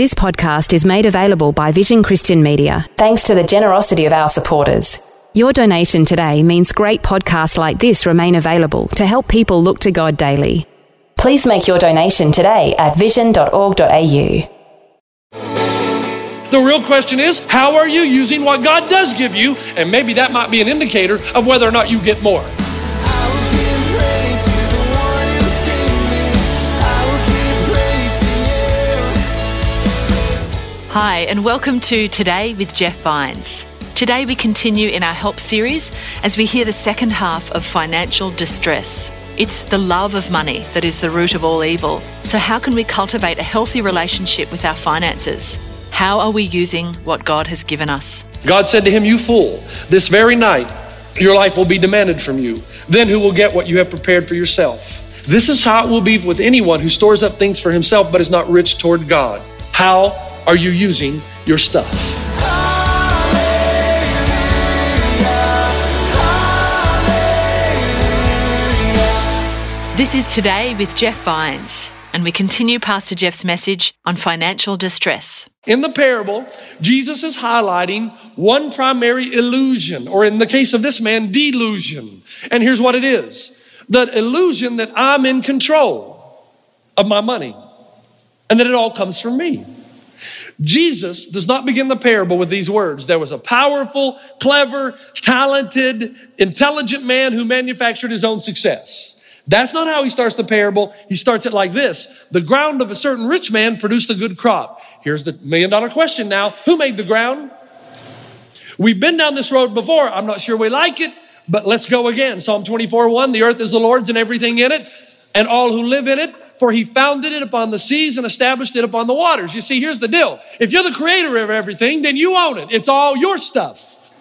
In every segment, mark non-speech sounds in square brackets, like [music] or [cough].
This podcast is made available by Vision Christian Media thanks to the generosity of our supporters. Your donation today means great podcasts like this remain available to help people look to God daily. Please make your donation today at vision.org.au. The real question is, how are you using what God does give you? And maybe that might be an indicator of whether or not you get more. Hi, and welcome to Today with Jeff Vines. Today we continue in our Help series as we hear the second half of financial distress. It's the love of money that is the root of all evil. So, how can we cultivate a healthy relationship with our finances? How are we using what God has given us? God said to him, You fool, this very night your life will be demanded from you. Then who will get what you have prepared for yourself? This is how it will be with anyone who stores up things for himself but is not rich toward God. How are you using your stuff? This is Today with Jeff Vines, and we continue Pastor Jeff's message on financial distress. In the parable, Jesus is highlighting one primary illusion, or in the case of this man, delusion. And here's what it is the illusion that I'm in control of my money and that it all comes from me. Jesus does not begin the parable with these words. There was a powerful, clever, talented, intelligent man who manufactured his own success. That's not how he starts the parable. He starts it like this The ground of a certain rich man produced a good crop. Here's the million dollar question now Who made the ground? We've been down this road before. I'm not sure we like it, but let's go again. Psalm 24 1 The earth is the Lord's and everything in it, and all who live in it for he founded it upon the seas and established it upon the waters. You see, here's the deal. If you're the creator of everything, then you own it. It's all your stuff.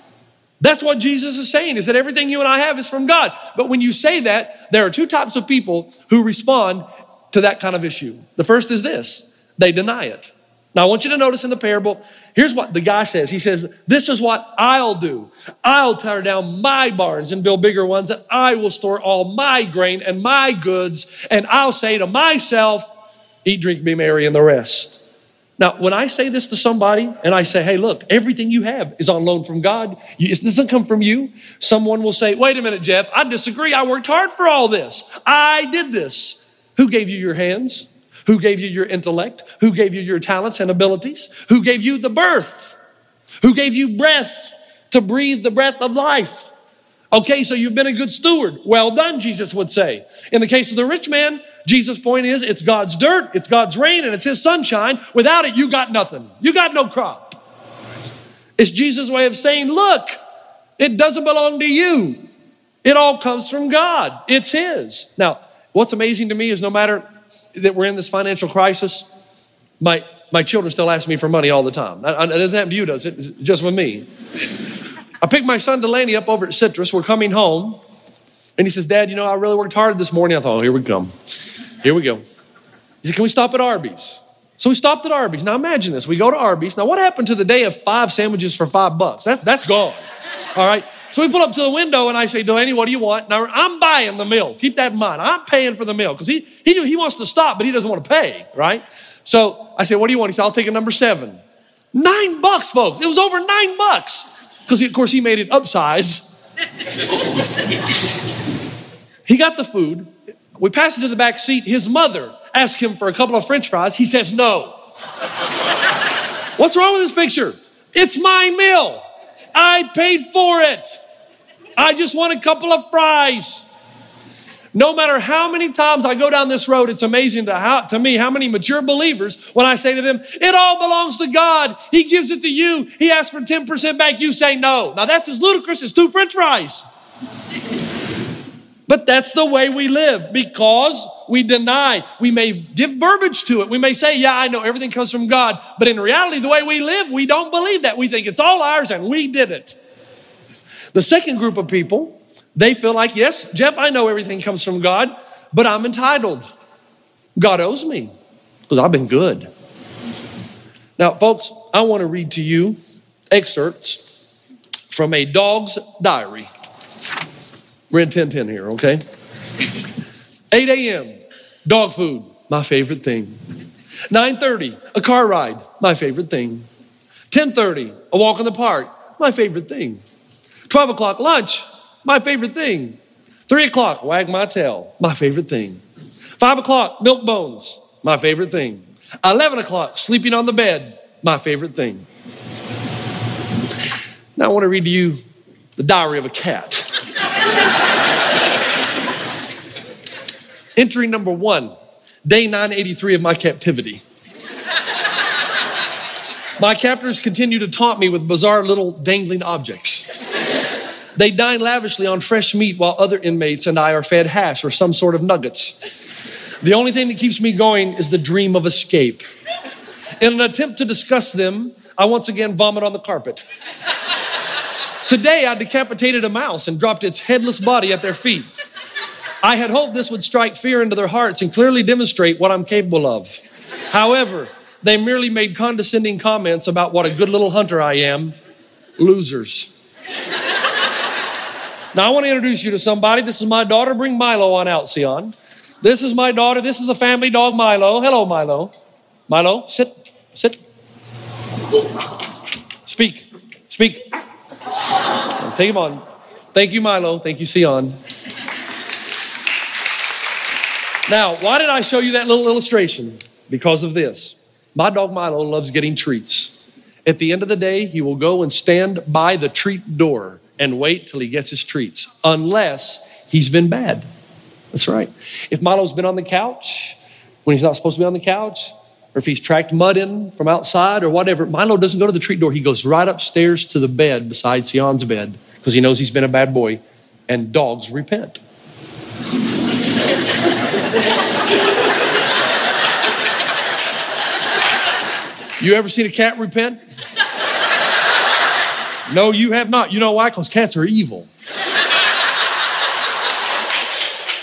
That's what Jesus is saying, is that everything you and I have is from God. But when you say that, there are two types of people who respond to that kind of issue. The first is this they deny it. Now, I want you to notice in the parable, here's what the guy says. He says, This is what I'll do. I'll tear down my barns and build bigger ones, and I will store all my grain and my goods, and I'll say to myself, Eat, drink, be merry, and the rest. Now, when I say this to somebody and I say, hey, look, everything you have is on loan from God, it doesn't come from you, someone will say, wait a minute, Jeff, I disagree. I worked hard for all this. I did this. Who gave you your hands? Who gave you your intellect? Who gave you your talents and abilities? Who gave you the birth? Who gave you breath to breathe the breath of life? Okay, so you've been a good steward. Well done, Jesus would say. In the case of the rich man, Jesus' point is it's God's dirt, it's God's rain, and it's His sunshine. Without it, you got nothing. You got no crop. It's Jesus' way of saying, look, it doesn't belong to you. It all comes from God. It's His. Now, what's amazing to me is no matter that we're in this financial crisis, my, my children still ask me for money all the time. It doesn't happen to you, does it? Just with me. I picked my son Delaney up over at Citrus. We're coming home. And he says, Dad, you know, I really worked hard this morning. I thought, oh, here we come. Here we go. He said, Can we stop at Arby's? So we stopped at Arby's. Now imagine this. We go to Arby's. Now, what happened to the day of five sandwiches for five bucks? That, that's gone. All right. So we pull up to the window and I say, Delaney, what do you want? Now I'm buying the meal. Keep that in mind. I'm paying for the meal because he, he, he wants to stop, but he doesn't want to pay, right? So I say, what do you want? He said, I'll take a number seven. Nine bucks, folks. It was over nine bucks because, of course, he made it upsize. [laughs] he got the food. We passed it to the back seat. His mother asked him for a couple of french fries. He says, no. [laughs] What's wrong with this picture? It's my meal. I paid for it. I just want a couple of fries. No matter how many times I go down this road, it's amazing to, how, to me how many mature believers, when I say to them, it all belongs to God. He gives it to you. He asks for 10% back. You say no. Now that's as ludicrous as two french fries. But that's the way we live because we deny. We may give verbiage to it. We may say, yeah, I know everything comes from God. But in reality, the way we live, we don't believe that. We think it's all ours and we did it. The second group of people, they feel like, yes, Jeff, I know everything comes from God, but I'm entitled. God owes me because I've been good. Now, folks, I want to read to you excerpts from a dog's diary. We're in 1010 here, okay? 8 a.m., dog food, my favorite thing. 9:30, a car ride, my favorite thing. 10:30, a walk in the park, my favorite thing. 12 o'clock, lunch, my favorite thing. 3 o'clock, wag my tail, my favorite thing. 5 o'clock, milk bones, my favorite thing. 11 o'clock, sleeping on the bed, my favorite thing. Now I want to read to you the diary of a cat. [laughs] Entry number one, day 983 of my captivity. My captors continue to taunt me with bizarre little dangling objects. They dine lavishly on fresh meat while other inmates and I are fed hash or some sort of nuggets. The only thing that keeps me going is the dream of escape. In an attempt to discuss them, I once again vomit on the carpet. Today, I decapitated a mouse and dropped its headless body at their feet. I had hoped this would strike fear into their hearts and clearly demonstrate what I'm capable of. However, they merely made condescending comments about what a good little hunter I am. Losers. now, I want to introduce you to somebody. This is my daughter. Bring Milo on out, Sion. This is my daughter. This is a family dog, Milo. Hello, Milo. Milo, sit, sit. Speak, speak. Take him on. Thank you, Milo. Thank you, Sion. Now, why did I show you that little illustration? Because of this. My dog Milo loves getting treats. At the end of the day, he will go and stand by the treat door and wait till he gets his treats, unless he's been bad. That's right. If Milo's been on the couch when he's not supposed to be on the couch, or if he's tracked mud in from outside or whatever, Milo doesn't go to the treat door. He goes right upstairs to the bed beside Sion's bed because he knows he's been a bad boy, and dogs repent. You ever seen a cat repent? No, you have not. You know why? Because cats are evil.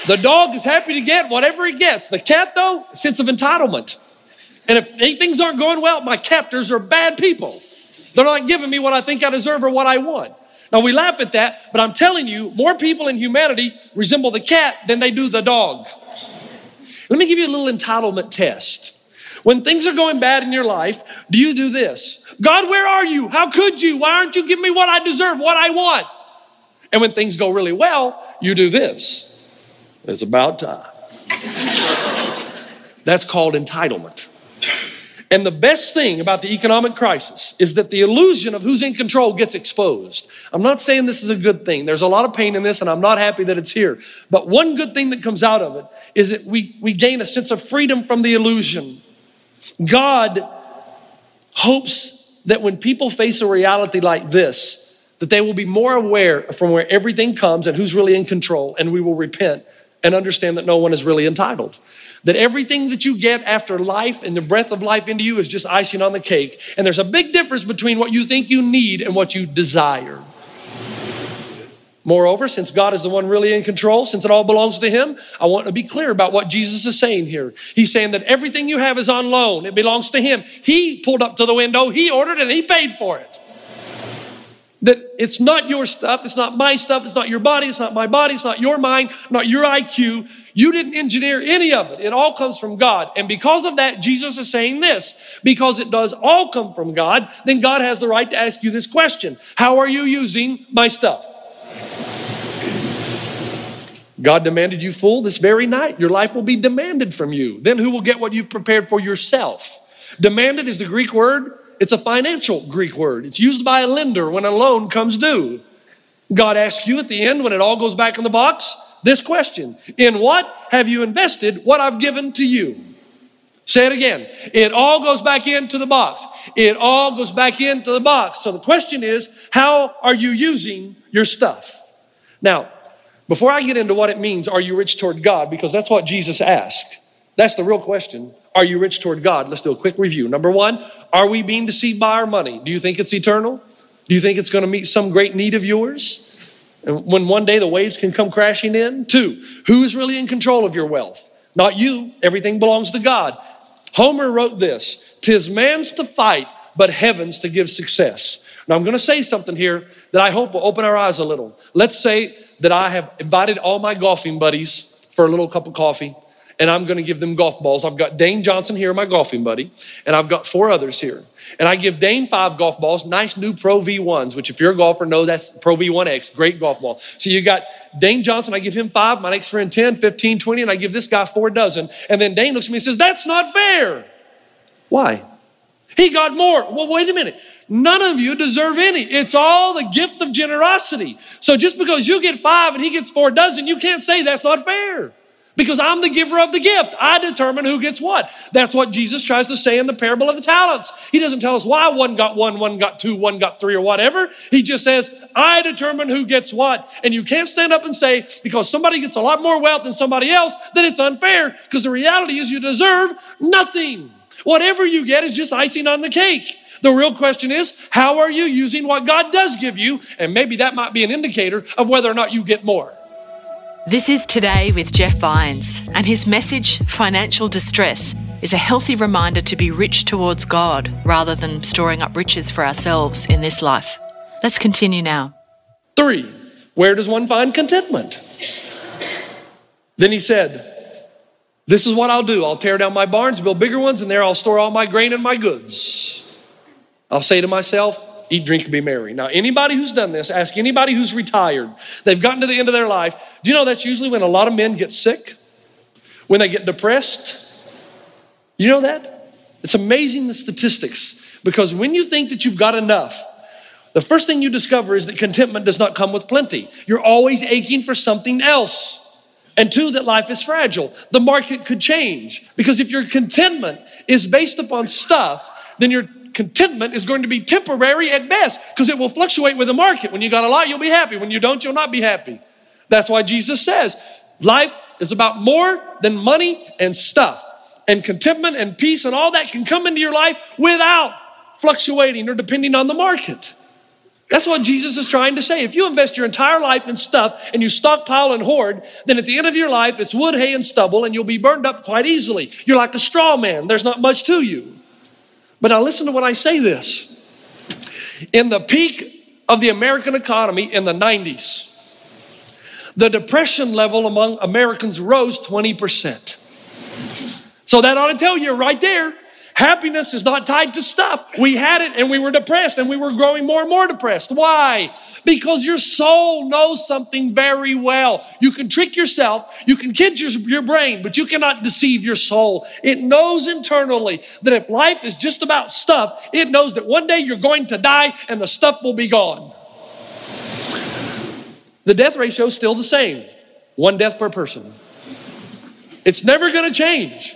The dog is happy to get whatever he gets. The cat, though, sense of entitlement. And if things aren't going well, my captors are bad people. They're not giving me what I think I deserve or what I want. Now we laugh at that, but I'm telling you, more people in humanity resemble the cat than they do the dog. Let me give you a little entitlement test. When things are going bad in your life, do you do this? God, where are you? How could you? Why aren't you giving me what I deserve, what I want? And when things go really well, you do this. It's about time. [laughs] That's called entitlement. And the best thing about the economic crisis is that the illusion of who's in control gets exposed. I'm not saying this is a good thing. There's a lot of pain in this, and I'm not happy that it's here. But one good thing that comes out of it is that we, we gain a sense of freedom from the illusion. God hopes that when people face a reality like this, that they will be more aware from where everything comes and who's really in control, and we will repent and understand that no one is really entitled. That everything that you get after life and the breath of life into you is just icing on the cake. And there's a big difference between what you think you need and what you desire. Moreover, since God is the one really in control, since it all belongs to Him, I want to be clear about what Jesus is saying here. He's saying that everything you have is on loan, it belongs to Him. He pulled up to the window, He ordered it, and He paid for it. That it's not your stuff, it's not my stuff, it's not your body, it's not my body, it's not your mind, not your IQ. You didn't engineer any of it. It all comes from God. And because of that, Jesus is saying this because it does all come from God, then God has the right to ask you this question How are you using my stuff? God demanded you full this very night. Your life will be demanded from you. Then who will get what you've prepared for yourself? Demanded is the Greek word. It's a financial Greek word. It's used by a lender when a loan comes due. God asks you at the end, when it all goes back in the box, this question In what have you invested what I've given to you? Say it again. It all goes back into the box. It all goes back into the box. So the question is, how are you using your stuff? Now, before I get into what it means, are you rich toward God? Because that's what Jesus asked. That's the real question. Are you rich toward God? Let's do a quick review. Number one, are we being deceived by our money? Do you think it's eternal? Do you think it's going to meet some great need of yours? When one day the waves can come crashing in? Two, who is really in control of your wealth? Not you. Everything belongs to God. Homer wrote this Tis man's to fight, but heaven's to give success. Now, I'm going to say something here that I hope will open our eyes a little. Let's say that I have invited all my golfing buddies for a little cup of coffee, and I'm going to give them golf balls. I've got Dane Johnson here, my golfing buddy, and I've got four others here. And I give Dane five golf balls, nice new Pro V1s, which if you're a golfer, know that's Pro V1X, great golf ball. So you got Dane Johnson, I give him five, my next friend 10, 15, 20, and I give this guy four dozen. And then Dane looks at me and says, That's not fair. Why? He got more. Well, wait a minute. None of you deserve any. It's all the gift of generosity. So just because you get five and he gets four dozen, you can't say that's not fair. Because I'm the giver of the gift. I determine who gets what. That's what Jesus tries to say in the parable of the talents. He doesn't tell us why one got one, one got two, one got three, or whatever. He just says, I determine who gets what. And you can't stand up and say, because somebody gets a lot more wealth than somebody else, that it's unfair. Because the reality is you deserve nothing. Whatever you get is just icing on the cake. The real question is, how are you using what God does give you? And maybe that might be an indicator of whether or not you get more. This is Today with Jeff Vines, and his message, Financial Distress, is a healthy reminder to be rich towards God rather than storing up riches for ourselves in this life. Let's continue now. Three, where does one find contentment? Then he said, This is what I'll do. I'll tear down my barns, build bigger ones, and there I'll store all my grain and my goods. I'll say to myself, eat, drink, be merry. Now, anybody who's done this, ask anybody who's retired, they've gotten to the end of their life. Do you know that's usually when a lot of men get sick? When they get depressed? You know that? It's amazing the statistics because when you think that you've got enough, the first thing you discover is that contentment does not come with plenty. You're always aching for something else. And two, that life is fragile. The market could change because if your contentment is based upon stuff, then your contentment is going to be temporary at best because it will fluctuate with the market. When you got a lot, you'll be happy. When you don't, you'll not be happy. That's why Jesus says life is about more than money and stuff. And contentment and peace and all that can come into your life without fluctuating or depending on the market. That's what Jesus is trying to say. If you invest your entire life in stuff and you stockpile and hoard, then at the end of your life, it's wood, hay, and stubble, and you'll be burned up quite easily. You're like a straw man. There's not much to you. But now listen to what I say this. In the peak of the American economy in the 90s, the depression level among Americans rose 20%. So that ought to tell you right there Happiness is not tied to stuff. We had it and we were depressed and we were growing more and more depressed. Why? Because your soul knows something very well. You can trick yourself, you can kid your, your brain, but you cannot deceive your soul. It knows internally that if life is just about stuff, it knows that one day you're going to die and the stuff will be gone. The death ratio is still the same one death per person. It's never going to change.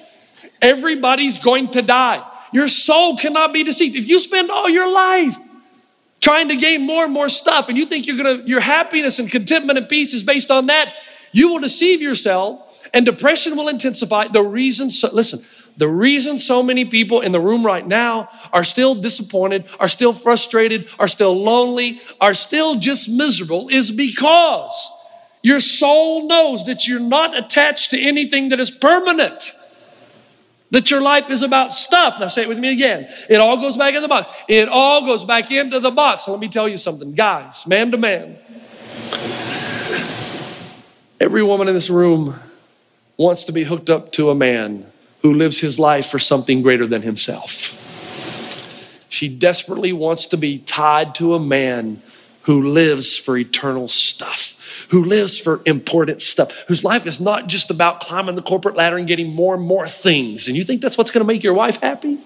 Everybody's going to die. Your soul cannot be deceived. If you spend all your life trying to gain more and more stuff and you think you're gonna your happiness and contentment and peace is based on that, you will deceive yourself and depression will intensify. The reason so, listen, the reason so many people in the room right now are still disappointed, are still frustrated, are still lonely, are still just miserable is because your soul knows that you're not attached to anything that is permanent. That your life is about stuff. Now say it with me again. It all goes back in the box. It all goes back into the box. Let me tell you something, guys, man to man. Every woman in this room wants to be hooked up to a man who lives his life for something greater than himself. She desperately wants to be tied to a man who lives for eternal stuff who lives for important stuff, whose life is not just about climbing the corporate ladder and getting more and more things. And you think that's what's going to make your wife happy?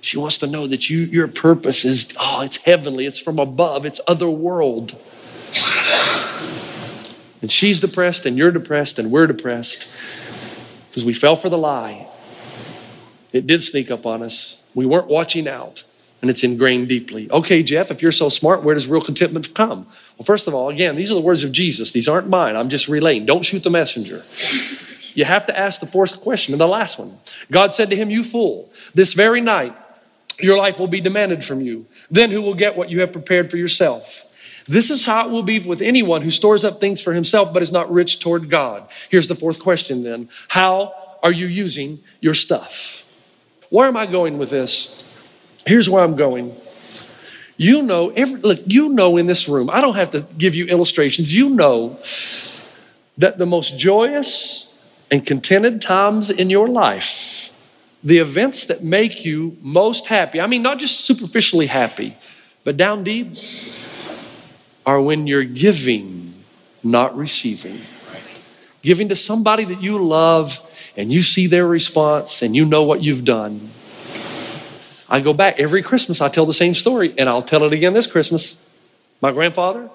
She wants to know that you, your purpose is, oh, it's heavenly, it's from above, it's other world. And she's depressed, and you're depressed, and we're depressed because we fell for the lie. It did sneak up on us. We weren't watching out and it's ingrained deeply. Okay, Jeff, if you're so smart, where does real contentment come? Well, first of all, again, these are the words of Jesus. These aren't mine. I'm just relaying. Don't shoot the messenger. You have to ask the fourth question and the last one. God said to him, You fool, this very night your life will be demanded from you. Then who will get what you have prepared for yourself? This is how it will be with anyone who stores up things for himself but is not rich toward God. Here's the fourth question then How are you using your stuff? Where am I going with this? Here's where I'm going. You know, every, look, you know in this room, I don't have to give you illustrations. You know that the most joyous and contented times in your life, the events that make you most happy, I mean, not just superficially happy, but down deep, are when you're giving, not receiving. Giving to somebody that you love and you see their response and you know what you've done. I go back every Christmas, I tell the same story, and I'll tell it again this Christmas. My grandfather,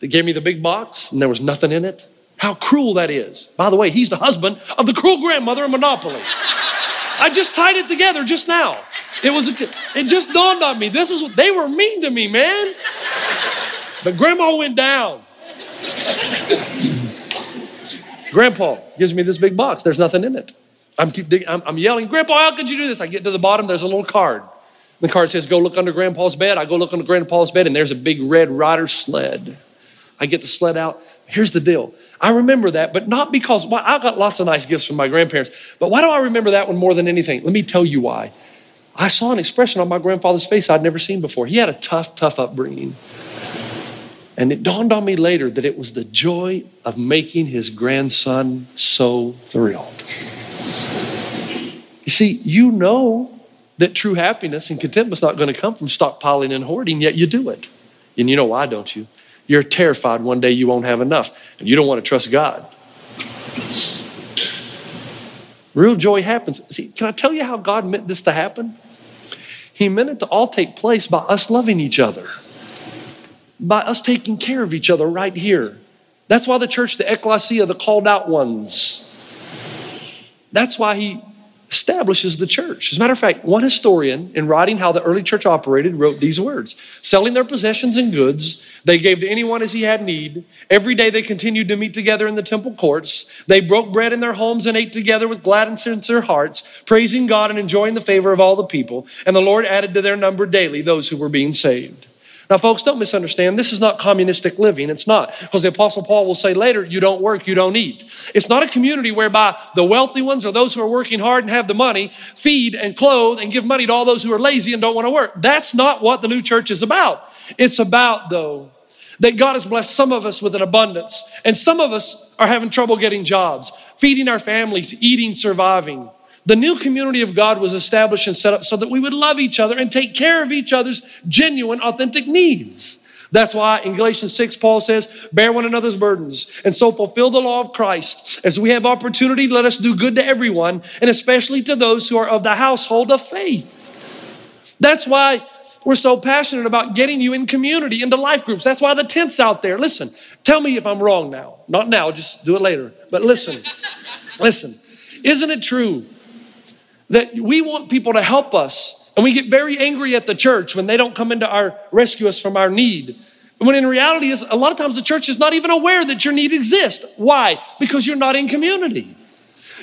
that gave me the big box and there was nothing in it. How cruel that is. By the way, he's the husband of the cruel grandmother of Monopoly. I just tied it together just now. It was, it just dawned on me. This is what they were mean to me, man. But grandma went down. Grandpa gives me this big box. There's nothing in it. I'm, I'm, yelling, Grandpa, how could you do this? I get to the bottom, there's a little card. The card says, Go look under Grandpa's bed. I go look under Grandpa's bed, and there's a big red rider sled. I get the sled out. Here's the deal. I remember that, but not because well, I got lots of nice gifts from my grandparents. But why do I remember that one more than anything? Let me tell you why. I saw an expression on my grandfather's face I'd never seen before. He had a tough, tough upbringing. And it dawned on me later that it was the joy of making his grandson so thrilled. You see, you know that true happiness and contentment is not going to come from stockpiling and hoarding, yet you do it. And you know why, don't you? You're terrified one day you won't have enough, and you don't want to trust God. Real joy happens. See, can I tell you how God meant this to happen? He meant it to all take place by us loving each other by us taking care of each other right here. That's why the church, the ecclesia, the called out ones, that's why he establishes the church. As a matter of fact, one historian, in writing how the early church operated, wrote these words Selling their possessions and goods, they gave to anyone as he had need. Every day they continued to meet together in the temple courts. They broke bread in their homes and ate together with glad and sincere hearts, praising God and enjoying the favor of all the people. And the Lord added to their number daily those who were being saved. Now, folks, don't misunderstand. This is not communistic living. It's not. Because the Apostle Paul will say later, you don't work, you don't eat. It's not a community whereby the wealthy ones or those who are working hard and have the money feed and clothe and give money to all those who are lazy and don't want to work. That's not what the new church is about. It's about, though, that God has blessed some of us with an abundance, and some of us are having trouble getting jobs, feeding our families, eating, surviving. The new community of God was established and set up so that we would love each other and take care of each other's genuine, authentic needs. That's why in Galatians 6, Paul says, Bear one another's burdens and so fulfill the law of Christ. As we have opportunity, let us do good to everyone, and especially to those who are of the household of faith. That's why we're so passionate about getting you in community, into life groups. That's why the tent's out there. Listen, tell me if I'm wrong now. Not now, just do it later. But listen, [laughs] listen. Isn't it true that we want people to help us. And we get very angry at the church when they don't come into our rescue us from our need. When in reality is a lot of times the church is not even aware that your need exists. Why? Because you're not in community.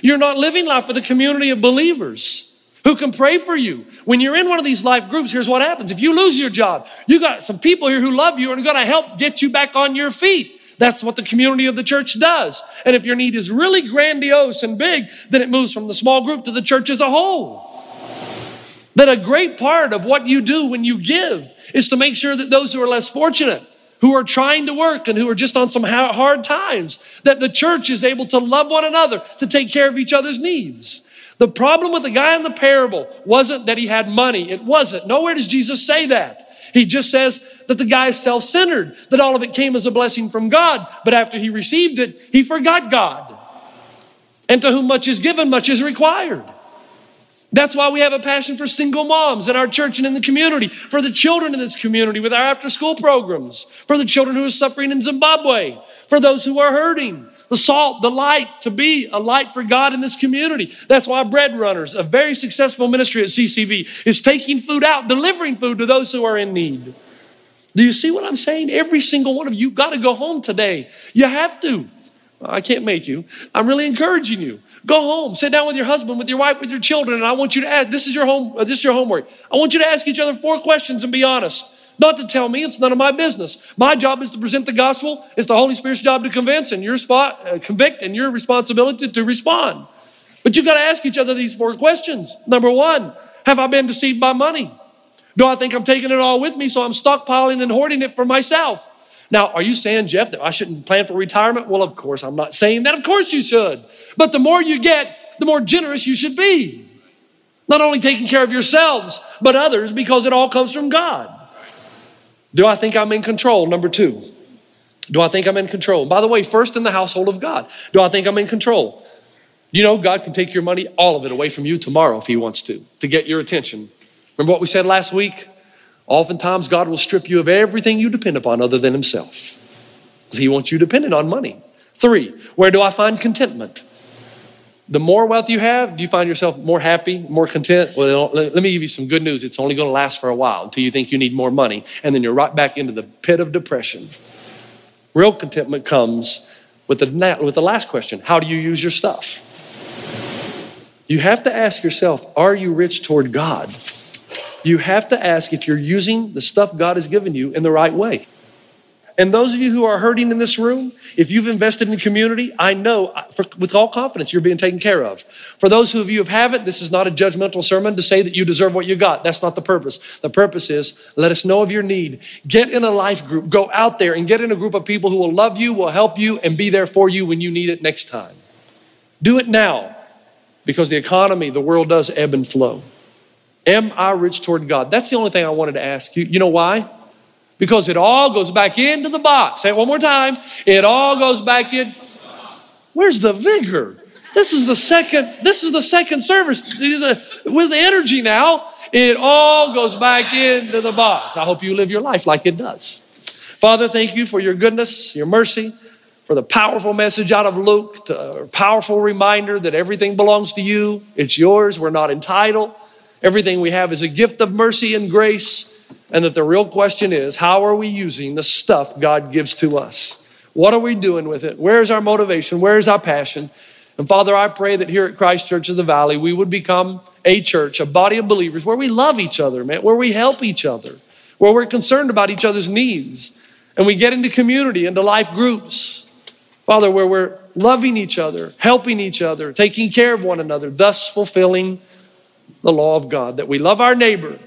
You're not living life with a community of believers who can pray for you. When you're in one of these life groups, here's what happens. If you lose your job, you got some people here who love you and are going to help get you back on your feet. That's what the community of the church does. And if your need is really grandiose and big, then it moves from the small group to the church as a whole. That a great part of what you do when you give is to make sure that those who are less fortunate, who are trying to work and who are just on some hard times, that the church is able to love one another, to take care of each other's needs. The problem with the guy in the parable wasn't that he had money. It wasn't. Nowhere does Jesus say that. He just says that the guy is self centered, that all of it came as a blessing from God, but after he received it, he forgot God. And to whom much is given, much is required. That's why we have a passion for single moms in our church and in the community, for the children in this community with our after school programs, for the children who are suffering in Zimbabwe, for those who are hurting, the salt, the light, to be a light for God in this community. That's why Bread Runners, a very successful ministry at CCV, is taking food out, delivering food to those who are in need. Do you see what I'm saying? Every single one of you got to go home today. You have to. I can't make you. I'm really encouraging you. Go home, sit down with your husband, with your wife, with your children, and I want you to ask. This is your home. Uh, this is your homework. I want you to ask each other four questions and be honest. Not to tell me. It's none of my business. My job is to present the gospel. It's the Holy Spirit's job to convince and your spot, uh, convict and your responsibility to respond. But you've got to ask each other these four questions. Number one, have I been deceived by money? Do I think I'm taking it all with me so I'm stockpiling and hoarding it for myself? Now, are you saying, Jeff, that I shouldn't plan for retirement? Well, of course, I'm not saying that. Of course you should. But the more you get, the more generous you should be. Not only taking care of yourselves, but others, because it all comes from God. Do I think I'm in control? Number two. Do I think I'm in control? By the way, first in the household of God. Do I think I'm in control? You know, God can take your money, all of it, away from you tomorrow if He wants to, to get your attention. Remember what we said last week? Oftentimes, God will strip you of everything you depend upon other than Himself because He wants you dependent on money. Three, where do I find contentment? The more wealth you have, do you find yourself more happy, more content? Well, let me give you some good news. It's only going to last for a while until you think you need more money, and then you're right back into the pit of depression. Real contentment comes with the, with the last question How do you use your stuff? You have to ask yourself Are you rich toward God? You have to ask if you're using the stuff God has given you in the right way. And those of you who are hurting in this room, if you've invested in community, I know uh, for, with all confidence you're being taken care of. For those of you who haven't, this is not a judgmental sermon to say that you deserve what you got. That's not the purpose. The purpose is let us know of your need. Get in a life group. Go out there and get in a group of people who will love you, will help you, and be there for you when you need it next time. Do it now because the economy, the world does ebb and flow. Am I rich toward God? That's the only thing I wanted to ask you. You know why? Because it all goes back into the box. Say it one more time. It all goes back in. Where's the vigor? This is the second, this is the second service. With the energy now, it all goes back into the box. I hope you live your life like it does. Father, thank you for your goodness, your mercy, for the powerful message out of Luke, the powerful reminder that everything belongs to you. It's yours. We're not entitled. Everything we have is a gift of mercy and grace. And that the real question is how are we using the stuff God gives to us? What are we doing with it? Where's our motivation? Where's our passion? And Father, I pray that here at Christ Church of the Valley, we would become a church, a body of believers where we love each other, man, where we help each other, where we're concerned about each other's needs. And we get into community, into life groups. Father, where we're loving each other, helping each other, taking care of one another, thus fulfilling the law of God, that we love our neighbor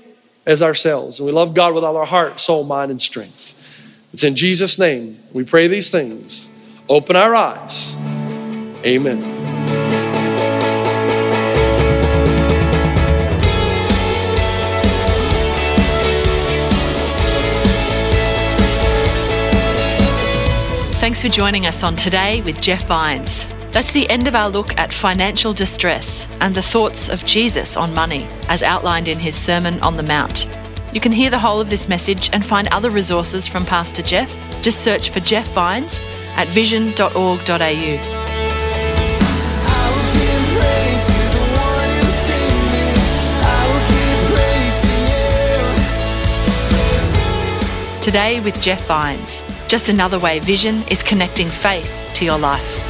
as ourselves. And we love God with all our heart, soul, mind, and strength. It's in Jesus' name we pray these things. Open our eyes. Amen. Thanks for joining us on Today with Jeff Vines. That's the end of our look at financial distress and the thoughts of Jesus on money, as outlined in his Sermon on the Mount. You can hear the whole of this message and find other resources from Pastor Jeff. Just search for Jeff Vines at vision.org.au. Today with Jeff Vines. Just another way Vision is connecting faith to your life.